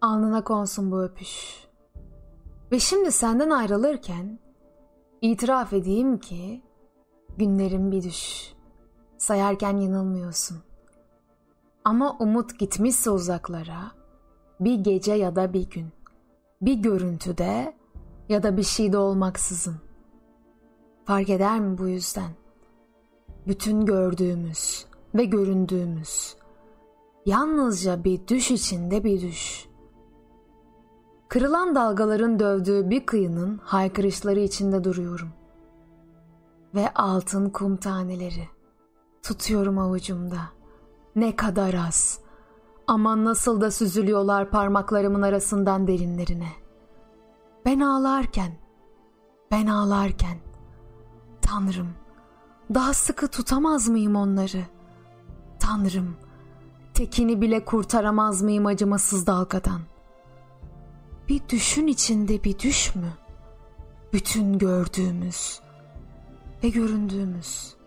Alnına konsun bu öpüş. Ve şimdi senden ayrılırken itiraf edeyim ki günlerim bir düş. Sayarken yanılmıyorsun. Ama umut gitmişse uzaklara bir gece ya da bir gün. Bir görüntüde ya da bir şeyde olmaksızın. Fark eder mi bu yüzden? Bütün gördüğümüz ve göründüğümüz yalnızca bir düş içinde bir düş. Kırılan dalgaların dövdüğü bir kıyının haykırışları içinde duruyorum. Ve altın kum taneleri tutuyorum avucumda. Ne kadar az. Ama nasıl da süzülüyorlar parmaklarımın arasından derinlerine. Ben ağlarken, ben ağlarken, Tanrım, daha sıkı tutamaz mıyım onları? Tanrım, tekini bile kurtaramaz mıyım acımasız dalgadan?'' bir düşün içinde bir düş mü? Bütün gördüğümüz ve göründüğümüz.